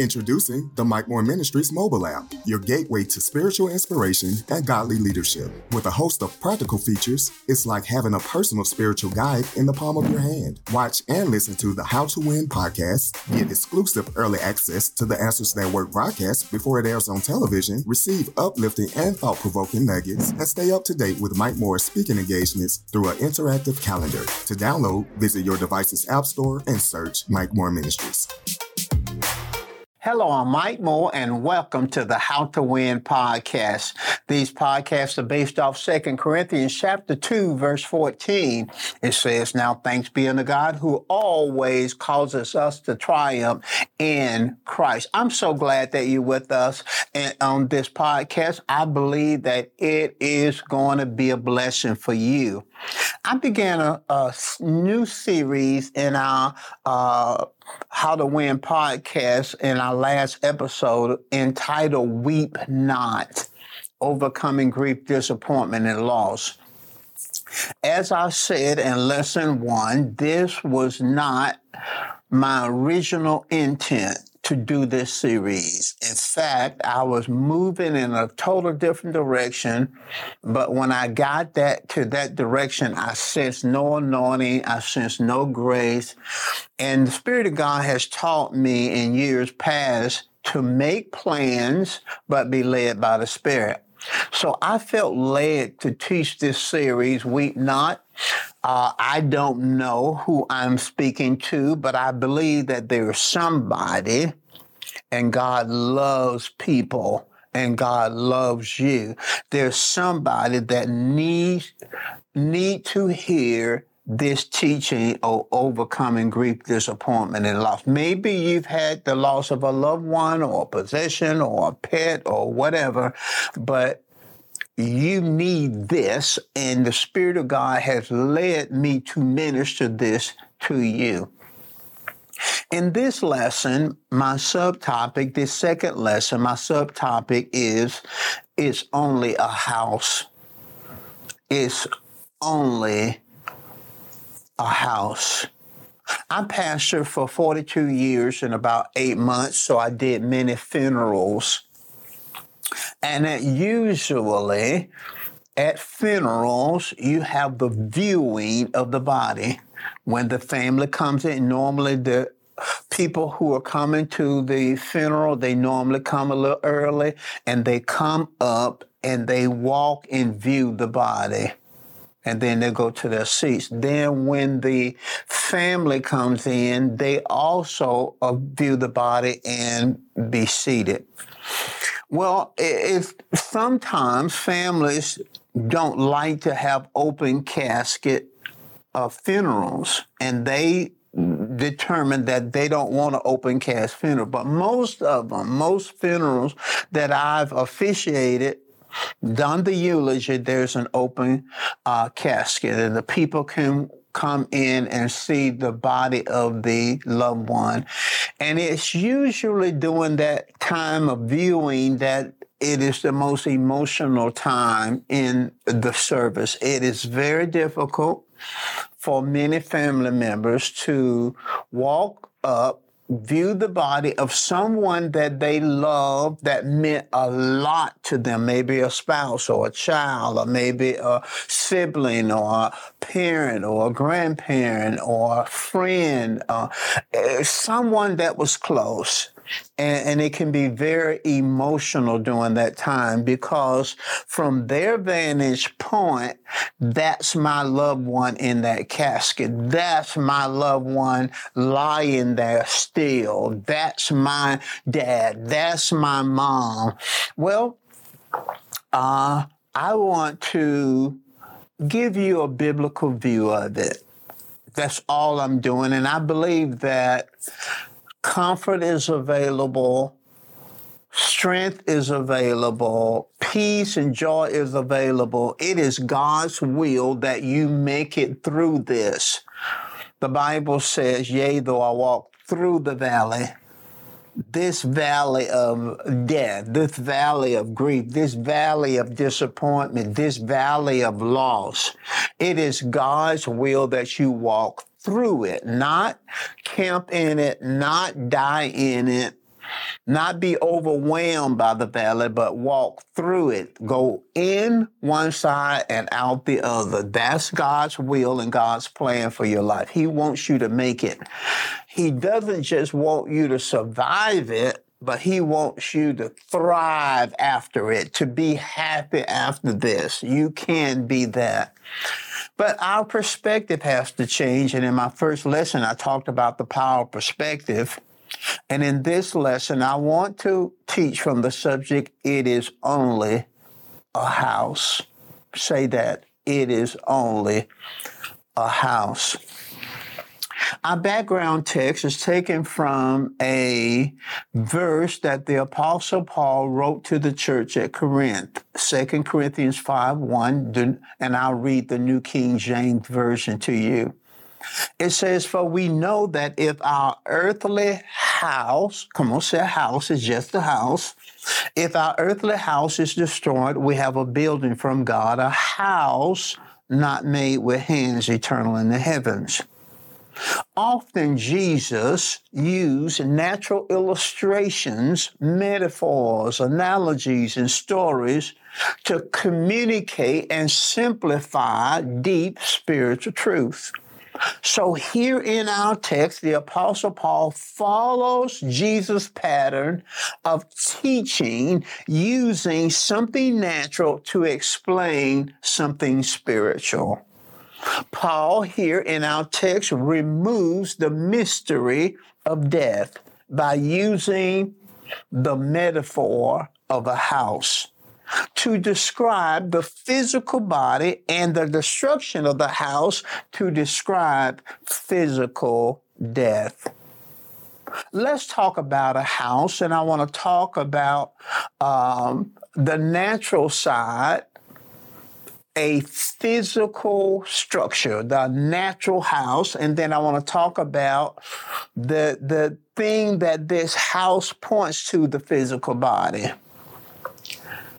Introducing the Mike Moore Ministries mobile app, your gateway to spiritual inspiration and godly leadership. With a host of practical features, it's like having a personal spiritual guide in the palm of your hand. Watch and listen to the How to Win podcast, get exclusive early access to the Answers That Work broadcast before it airs on television, receive uplifting and thought provoking nuggets, and stay up to date with Mike Moore's speaking engagements through an interactive calendar. To download, visit your device's App Store and search Mike Moore Ministries. Hello, I'm Mike Moore, and welcome to the How to Win podcast. These podcasts are based off 2 Corinthians chapter 2, verse 14. It says, Now thanks be unto God who always causes us to triumph in Christ. I'm so glad that you're with us and on this podcast. I believe that it is going to be a blessing for you. I began a, a new series in our uh, How to Win podcast in our last episode entitled Weep Not Overcoming Grief, Disappointment, and Loss. As I said in lesson one, this was not my original intent to do this series. In fact, I was moving in a total different direction, but when I got that to that direction, I sensed no anointing, I sensed no grace, and the Spirit of God has taught me in years past to make plans but be led by the Spirit. So I felt led to teach this series, Weep Not. Uh, I don't know who I'm speaking to, but I believe that there's somebody, and God loves people, and God loves you. There's somebody that needs need to hear this teaching of overcoming grief, disappointment, and loss. Maybe you've had the loss of a loved one or a possession or a pet or whatever, but you need this, and the Spirit of God has led me to minister this to you. In this lesson, my subtopic, this second lesson, my subtopic is it's only a house. It's only a house. I pastored for 42 years and about eight months, so I did many funerals. And usually at funerals, you have the viewing of the body. When the family comes in, normally the people who are coming to the funeral, they normally come a little early and they come up and they walk and view the body and then they go to their seats. Then when the family comes in, they also uh, view the body and be seated. Well, if sometimes families don't like to have open casket uh, funerals, and they determine that they don't want an open casket funeral. But most of them, most funerals that I've officiated, done the eulogy, there's an open uh, casket, and the people can come in and see the body of the loved one. And it's usually during that time of viewing that it is the most emotional time in the service. It is very difficult for many family members to walk up view the body of someone that they love that meant a lot to them, maybe a spouse or a child, or maybe a sibling or a parent or a grandparent or a friend, uh, eh, someone that was close. And, and, it can be very emotional during that time because from their vantage point, that's my loved one in that casket. That's my loved one lying there still. That's my dad. That's my mom. Well, uh, I want to give you a biblical view of it. That's all I'm doing. And I believe that comfort is available, strength is available, peace and joy is available. It is God's will that you make it through this. The Bible says, Yea, though I walk through the valley, this valley of death, this valley of grief, this valley of disappointment, this valley of loss. It is God's will that you walk through it, not camp in it, not die in it, not be overwhelmed by the valley, but walk through it. Go in one side and out the other. That's God's will and God's plan for your life. He wants you to make it. He doesn't just want you to survive it, but he wants you to thrive after it, to be happy after this. You can be that. But our perspective has to change. And in my first lesson, I talked about the power of perspective. And in this lesson, I want to teach from the subject, it is only a house. Say that. It is only a house. Our background text is taken from a verse that the Apostle Paul wrote to the church at Corinth, 2 Corinthians 5 1, and I'll read the New King James Version to you. It says, For we know that if our earthly house, come on, say house is just a house. If our earthly house is destroyed, we have a building from God, a house not made with hands eternal in the heavens. Often Jesus used natural illustrations, metaphors, analogies, and stories to communicate and simplify deep spiritual truth. So here in our text, the Apostle Paul follows Jesus' pattern of teaching using something natural to explain something spiritual. Paul here in our text removes the mystery of death by using the metaphor of a house to describe the physical body and the destruction of the house to describe physical death. Let's talk about a house, and I want to talk about um, the natural side a physical structure, the natural house, and then I want to talk about the the thing that this house points to the physical body.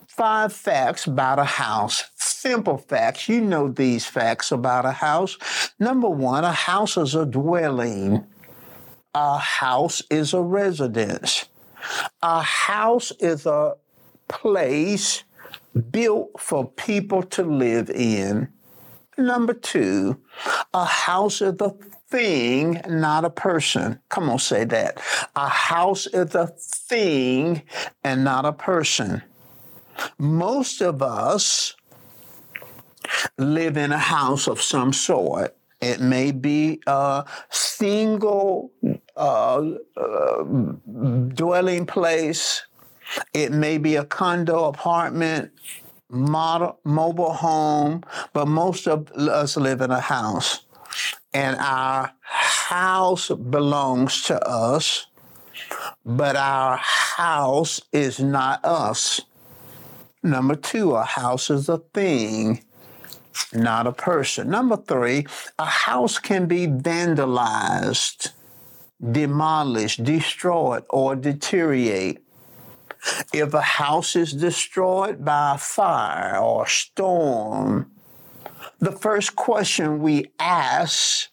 Five facts about a house. Simple facts. You know these facts about a house. Number one, a house is a dwelling. A house is a residence. A house is a place built for people to live in. Number two, a house is a thing, not a person. Come on, say that. A house is a thing and not a person. Most of us live in a house of some sort. It may be a single uh, uh, dwelling place it may be a condo, apartment, model, mobile home, but most of us live in a house. And our house belongs to us, but our house is not us. Number two, a house is a thing, not a person. Number three, a house can be vandalized, demolished, destroyed, or deteriorate. If a house is destroyed by fire or storm, the first question we ask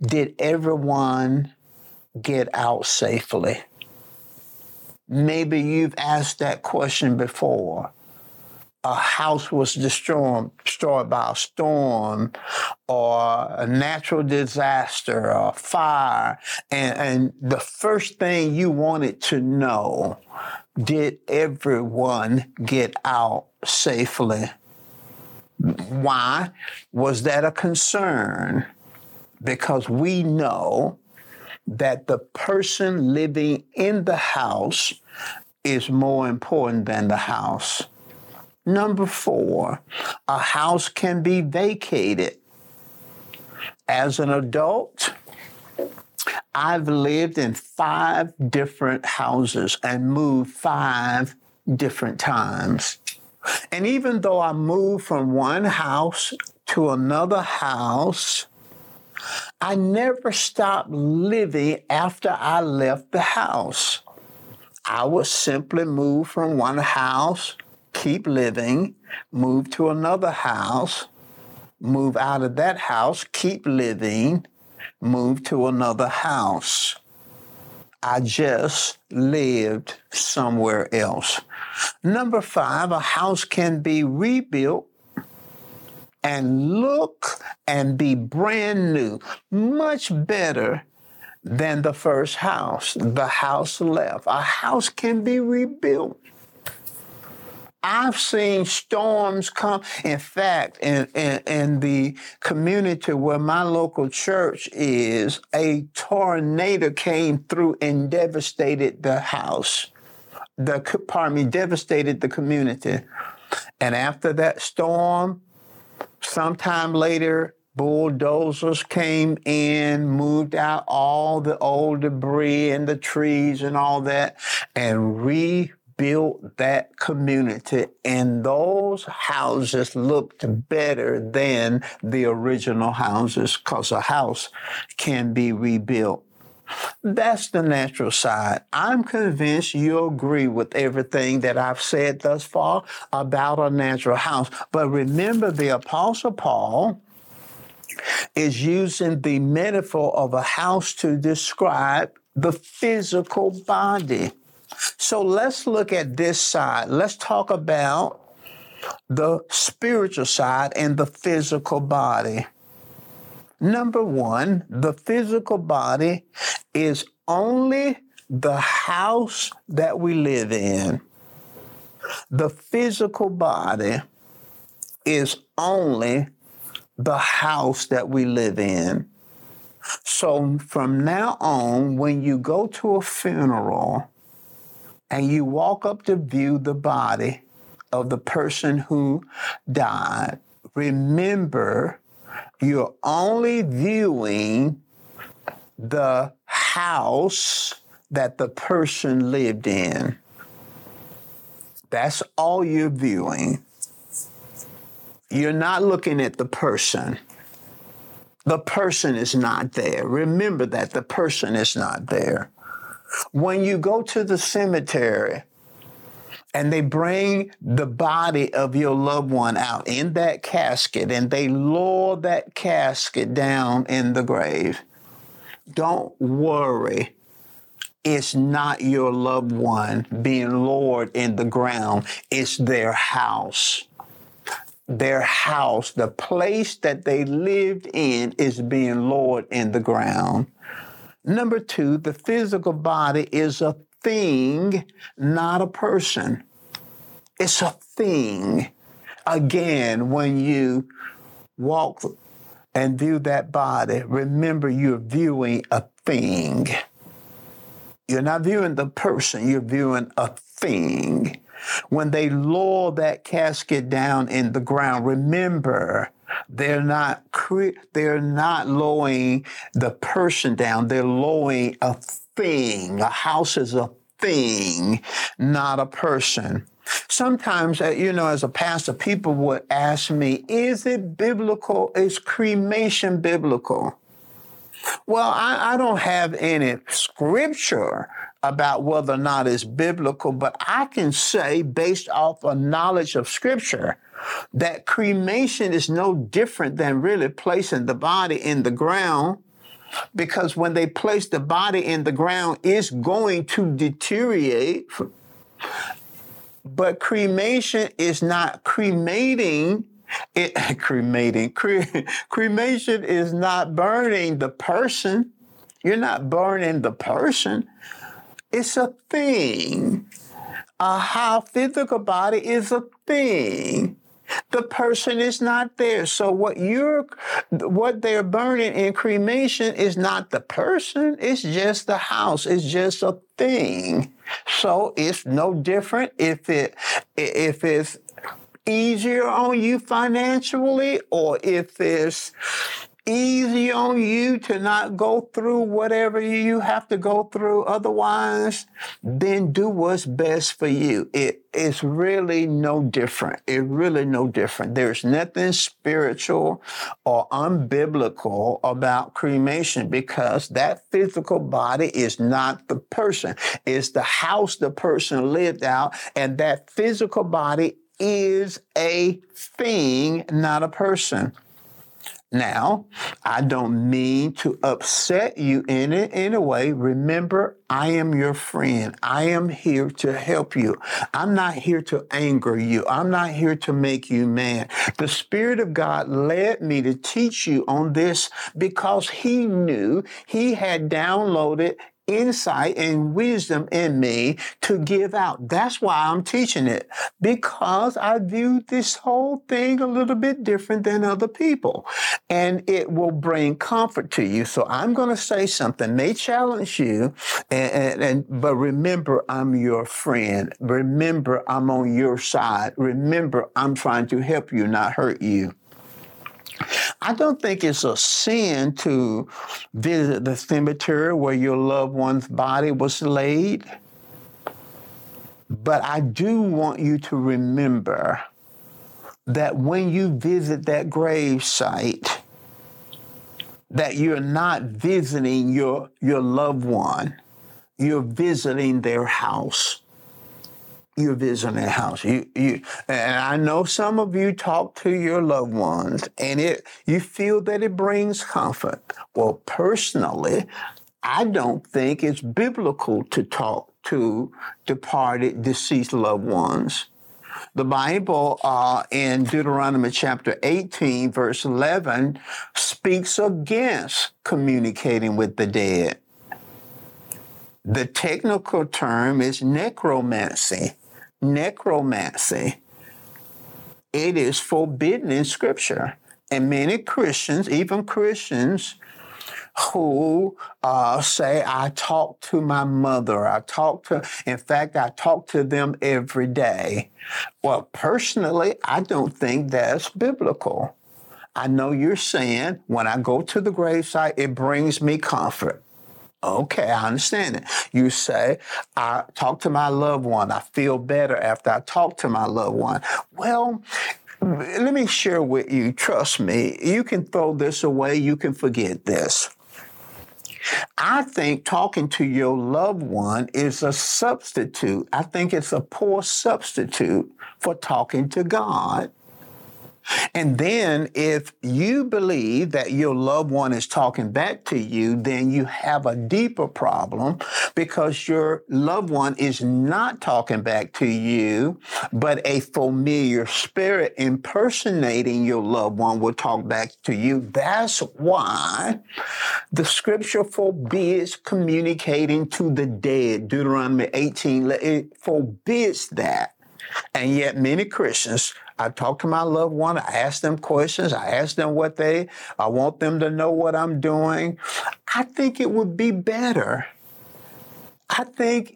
did everyone get out safely? Maybe you've asked that question before. A house was destroyed, destroyed by a storm or a natural disaster or fire, and, and the first thing you wanted to know did everyone get out safely? Why was that a concern? Because we know that the person living in the house is more important than the house. Number four, a house can be vacated. As an adult, I've lived in five different houses and moved five different times. And even though I moved from one house to another house, I never stopped living after I left the house. I would simply move from one house, keep living, move to another house, move out of that house, keep living, move to another house. I just lived somewhere else. Number five, a house can be rebuilt and look and be brand new, much better than the first house, the house left. A house can be rebuilt. I've seen storms come. In fact, in, in, in, the community where my local church is, a tornado came through and devastated the house. The pardon me, devastated the community. And after that storm, sometime later, bulldozers came in, moved out all the old debris and the trees and all that, and rebuilt that community. And those houses looked better than the original houses because a house can be rebuilt. That's the natural side. I'm convinced you'll agree with everything that I've said thus far about a natural house. But remember, the Apostle Paul is using the metaphor of a house to describe the physical body. So let's look at this side. Let's talk about the spiritual side and the physical body. Number one, the physical body is only the house that we live in. The physical body is only the house that we live in. So from now on, when you go to a funeral and you walk up to view the body of the person who died, remember you're only viewing the house that the person lived in. That's all you're viewing. You're not looking at the person. The person is not there. Remember that the person is not there. When you go to the cemetery and they bring the body of your loved one out in that casket and they lower that casket down in the grave, don't worry. It's not your loved one being lowered in the ground. It's their house their house, the place that they lived in, is being lowered in the ground. Number two, the physical body is a thing, not a person. It's a thing. Again, when you walk and view that body, remember you're viewing a thing. You're not viewing the person, you're viewing a thing. When they lower that casket down in the ground, remember they're not they're not lowering the person down. They're lowering a thing. A house is a thing, not a person. Sometimes, uh, you know, as a pastor, people would ask me, is it biblical? Is cremation biblical? Well, I, I don't have any scripture about whether or not it's biblical, but I can say, based off a knowledge of Scripture, that cremation is no different than really placing the body in the ground. Because when they place the body in the ground, it's going to deteriorate. But cremation is not cremating it, cremating. Cre- cremation is not burning the person. You're not burning the person. It's a thing. A how physical body is a thing. The person is not there. So what you're, what they're burning in cremation is not the person. It's just the house. It's just a thing. So it's no different if it, if it's easier on you financially or if it's easy on you to not go through whatever you have to go through otherwise, then do what's best for you. It is really no different. It really no different. There's nothing spiritual or unbiblical about cremation because that physical body is not the person. It's the house the person lived out and that physical body is a thing, not a person. Now, I don't mean to upset you in it in a way. Remember, I am your friend. I am here to help you. I'm not here to anger you. I'm not here to make you mad. The Spirit of God led me to teach you on this because He knew He had downloaded insight and wisdom in me to give out. That's why I'm teaching it because I view this whole thing a little bit different than other people and it will bring comfort to you. So I'm going to say something may challenge you and, and, and but remember I'm your friend. Remember I'm on your side. Remember I'm trying to help you, not hurt you. I don't think it's a sin to visit the cemetery where your loved one's body was laid. But I do want you to remember that when you visit that grave site, that you're not visiting your, your loved one, you're visiting their house you're visiting house. You, you, and I know some of you talk to your loved ones, and it you feel that it brings comfort. Well, personally, I don't think it's biblical to talk to departed, deceased loved ones. The Bible uh, in Deuteronomy chapter 18, verse 11, speaks against communicating with the dead. The technical term is necromancy necromancy. It is forbidden in Scripture. And many Christians, even Christians, who uh, say, I talk to my mother. I talk to, in fact, I talk to them every day. Well, personally, I don't think that's biblical. I know you're saying when I go to the gravesite, it brings me comfort. Okay, I understand it. You say, I talk to my loved one. I feel better after I talk to my loved one. Well, let me share with you. Trust me, you can throw this away. You can forget this. I think talking to your loved one is a substitute. I think it's a poor substitute for talking to God. And then if you believe that your loved one is talking back to you, then you have a deeper problem because your loved one is not talking back to you, but a familiar spirit impersonating your loved one will talk back to you. That's why the scripture forbids communicating to the dead. Deuteronomy 18, it forbids that. And yet many Christians I talk to my loved one. I ask them questions. I ask them what they, I want them to know what I'm doing. I think it would be better. I think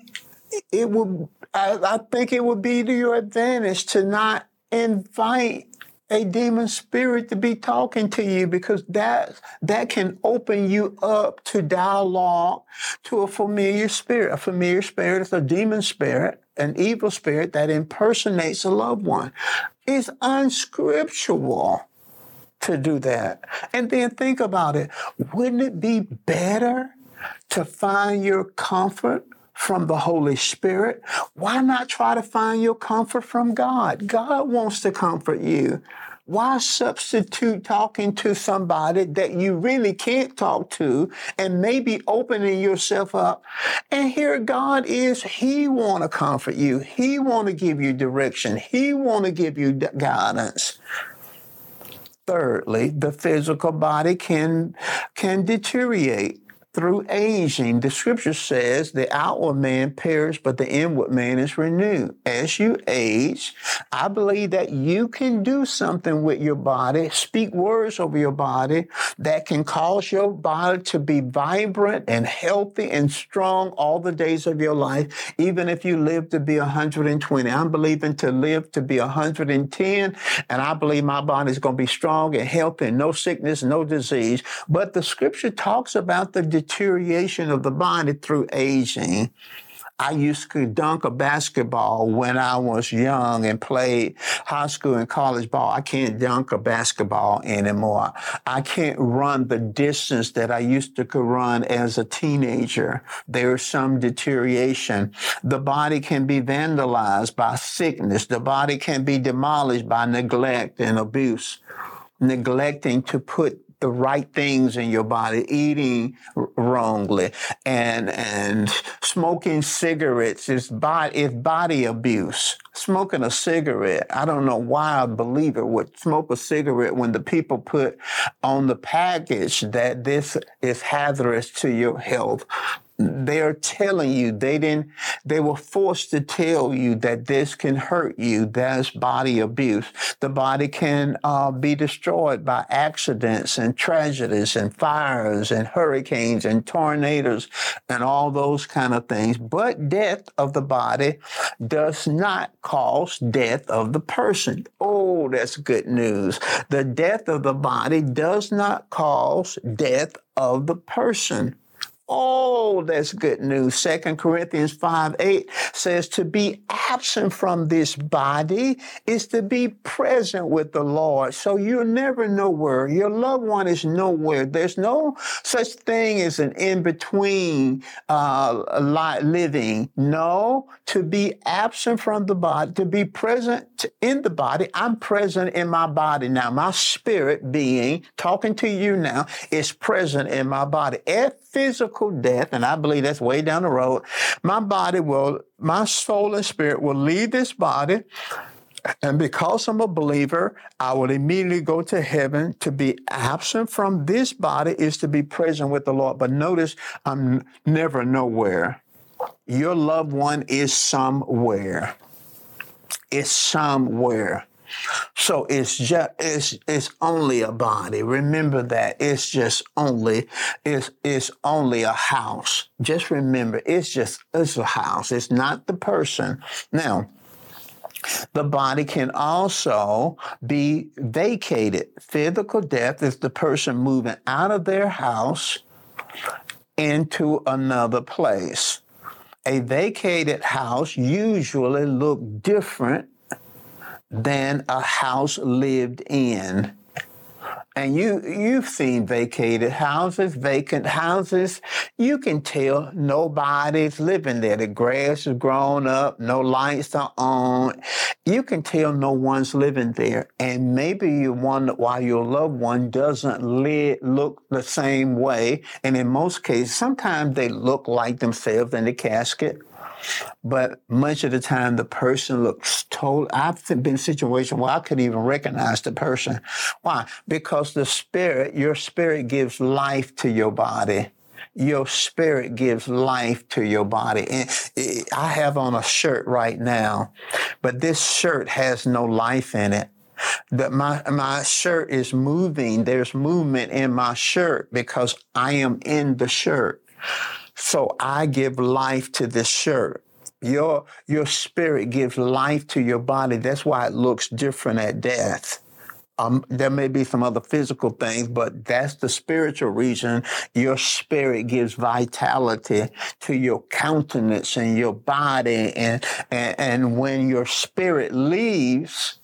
it would, I, I think it would be to your advantage to not invite a demon spirit to be talking to you because that that can open you up to dialogue to a familiar spirit. A familiar spirit is a demon spirit, an evil spirit that impersonates a loved one. It's unscriptural to do that. And then think about it. Wouldn't it be better to find your comfort from the Holy Spirit? Why not try to find your comfort from God? God wants to comfort you. Why substitute talking to somebody that you really can't talk to and maybe opening yourself up? And here God is, He want to comfort you. He want to give you direction. He want to give you guidance. Thirdly, the physical body can, can deteriorate through aging. The scripture says the outward man perish, but the inward man is renewed. As you age, I believe that you can do something with your body, speak words over your body that can cause your body to be vibrant and healthy and strong all the days of your life, even if you live to be 120. I'm believing to live to be 110, and I believe my body is going to be strong and healthy and no sickness, no disease. But the scripture talks about the deterioration of the body through aging. I used to dunk a basketball when I was young and played high school and college ball. I can't dunk a basketball anymore. I can't run the distance that I used to run as a teenager. There's some deterioration. The body can be vandalized by sickness. The body can be demolished by neglect and abuse neglecting to put the right things in your body, eating wrongly, and and smoking cigarettes is body is body abuse. Smoking a cigarette, I don't know why a believer would smoke a cigarette when the people put on the package that this is hazardous to your health they're telling you they didn't they were forced to tell you that this can hurt you. That's body abuse. The body can uh, be destroyed by accidents and tragedies and fires and hurricanes and tornadoes and all those kind of things. But death of the body does not cause death of the person. Oh that's good news. The death of the body does not cause death of the person Oh, that's good news. Second Corinthians 5 8 says to be absent from this body is to be present with the Lord. So you're never nowhere. Your loved one is nowhere. There's no such thing as an in between uh, living. No, to be absent from the body, to be present in the body. I'm present in my body now. My spirit being talking to you now is present in my body. If physical death, and I believe that's way down the road, my body will, my soul and spirit will leave this body. And because I'm a believer, I will immediately go to heaven. To be absent from this body is to be present with the Lord. But notice, I'm never nowhere. Your loved one is somewhere. It's somewhere. So it's just it's it's only a body. Remember that. It's just only it's it's only a house. Just remember it's just it's a house. It's not the person. Now the body can also be vacated. Physical death is the person moving out of their house into another place. A vacated house usually look different than a house lived in. And you you've seen vacated houses, vacant houses. You can tell nobody's living there. The grass is grown up, no lights are on. You can tell no one's living there. And maybe you wonder why your loved one doesn't live, look the same way. And in most cases, sometimes they look like themselves in the casket. But much of the time, the person looks total. I've been in situations where I couldn't even recognize the person. Why? Because the spirit, your spirit gives life to your body your spirit gives life to your body. And I have on a shirt right now, but this shirt has no life in it. That my my shirt is moving. There's movement in my shirt because I am in the shirt. So I give life to this shirt. Your, your spirit gives life to your body. That's why it looks different at death. Um, there may be some other physical things, but that's the spiritual reason your spirit gives vitality to your countenance and your body. And, and, and when your spirit leaves,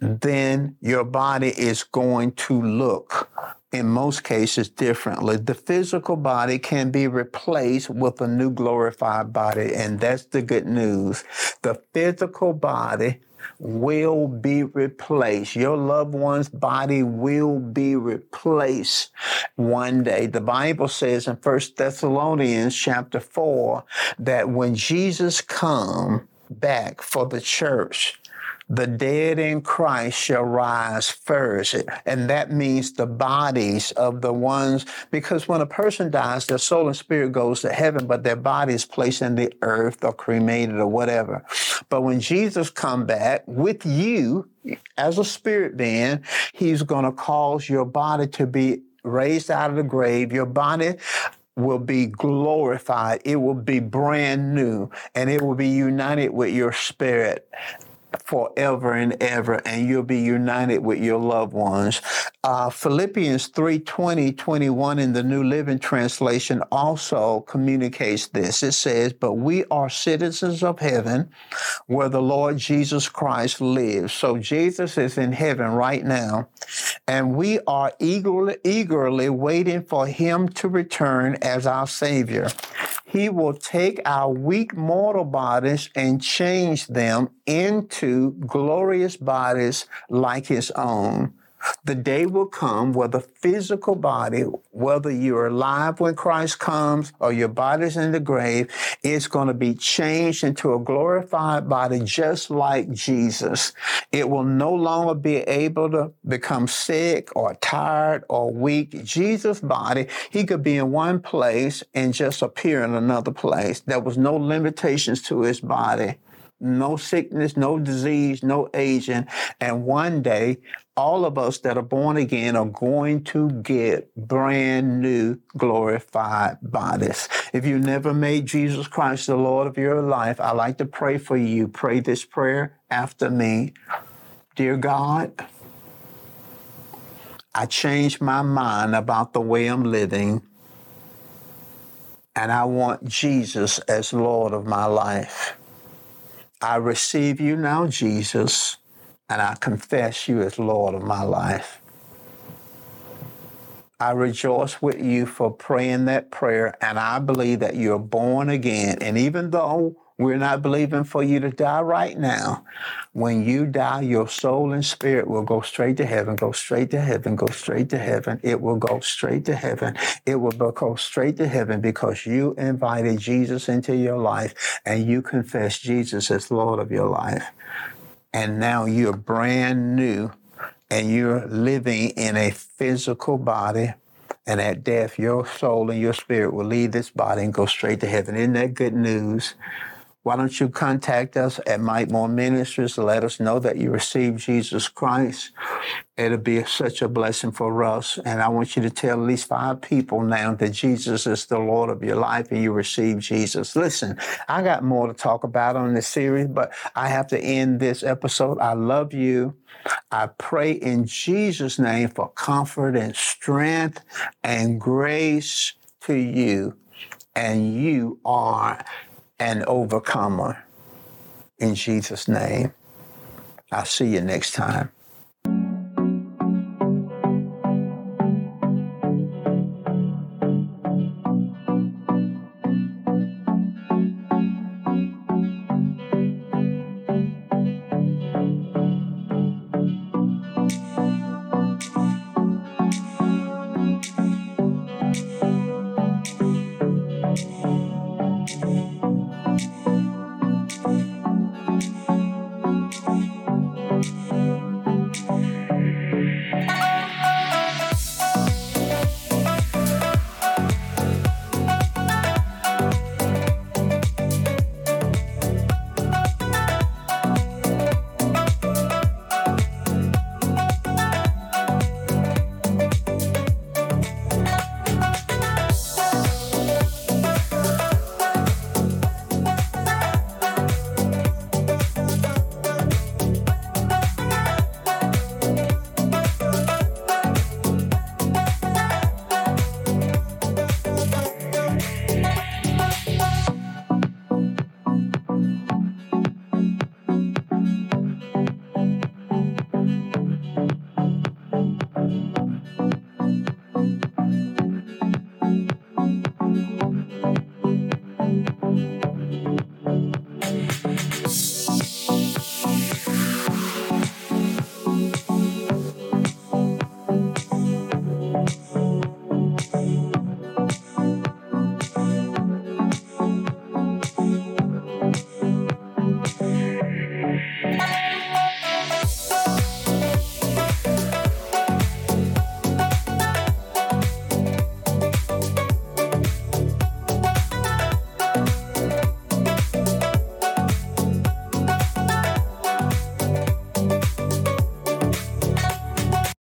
then your body is going to look in most cases differently. The physical body can be replaced with a new glorified body, and that's the good news. The physical body will be replaced. Your loved one's body will be replaced one day. The Bible says in 1 Thessalonians chapter 4 that when Jesus come back for the church, the dead in Christ shall rise first. And that means the bodies of the ones, because when a person dies, their soul and spirit goes to heaven, but their body is placed in the earth or cremated or whatever. But when Jesus come back with you as a spirit being, he's going to cause your body to be raised out of the grave. Your body will be glorified. It will be brand new and it will be united with your spirit forever and ever, and you'll be united with your loved ones. Uh, Philippians 3 20, 21 in the New Living Translation also communicates this. It says, But we are citizens of heaven where the Lord Jesus Christ lives. So Jesus is in heaven right now, and we are eagerly, eagerly waiting for him to return as our Savior. He will take our weak mortal bodies and change them into glorious bodies like his own. The day will come where the physical body, whether you're alive when Christ comes or your body's in the grave, is going to be changed into a glorified body just like Jesus. It will no longer be able to become sick or tired or weak. Jesus' body, he could be in one place and just appear in another place. There was no limitations to his body no sickness, no disease, no aging. And one day, all of us that are born again are going to get brand new glorified bodies. If you never made Jesus Christ the Lord of your life, I like to pray for you. Pray this prayer after me. Dear God, I changed my mind about the way I'm living, and I want Jesus as Lord of my life. I receive you now, Jesus, and I confess you as Lord of my life. I rejoice with you for praying that prayer, and I believe that you're born again. And even though we're not believing for you to die right now. When you die, your soul and spirit will go straight to heaven, go straight to heaven, go straight to heaven. It will go straight to heaven. It will go straight to heaven because you invited Jesus into your life and you confessed Jesus as Lord of your life. And now you're brand new and you're living in a physical body. And at death, your soul and your spirit will leave this body and go straight to heaven. Isn't that good news? Why don't you contact us at Mike Moore Ministries? Let us know that you received Jesus Christ. It'll be such a blessing for us. And I want you to tell at least five people now that Jesus is the Lord of your life and you receive Jesus. Listen, I got more to talk about on this series, but I have to end this episode. I love you. I pray in Jesus' name for comfort and strength and grace to you. And you are an overcomer. In Jesus' name. I'll see you next time.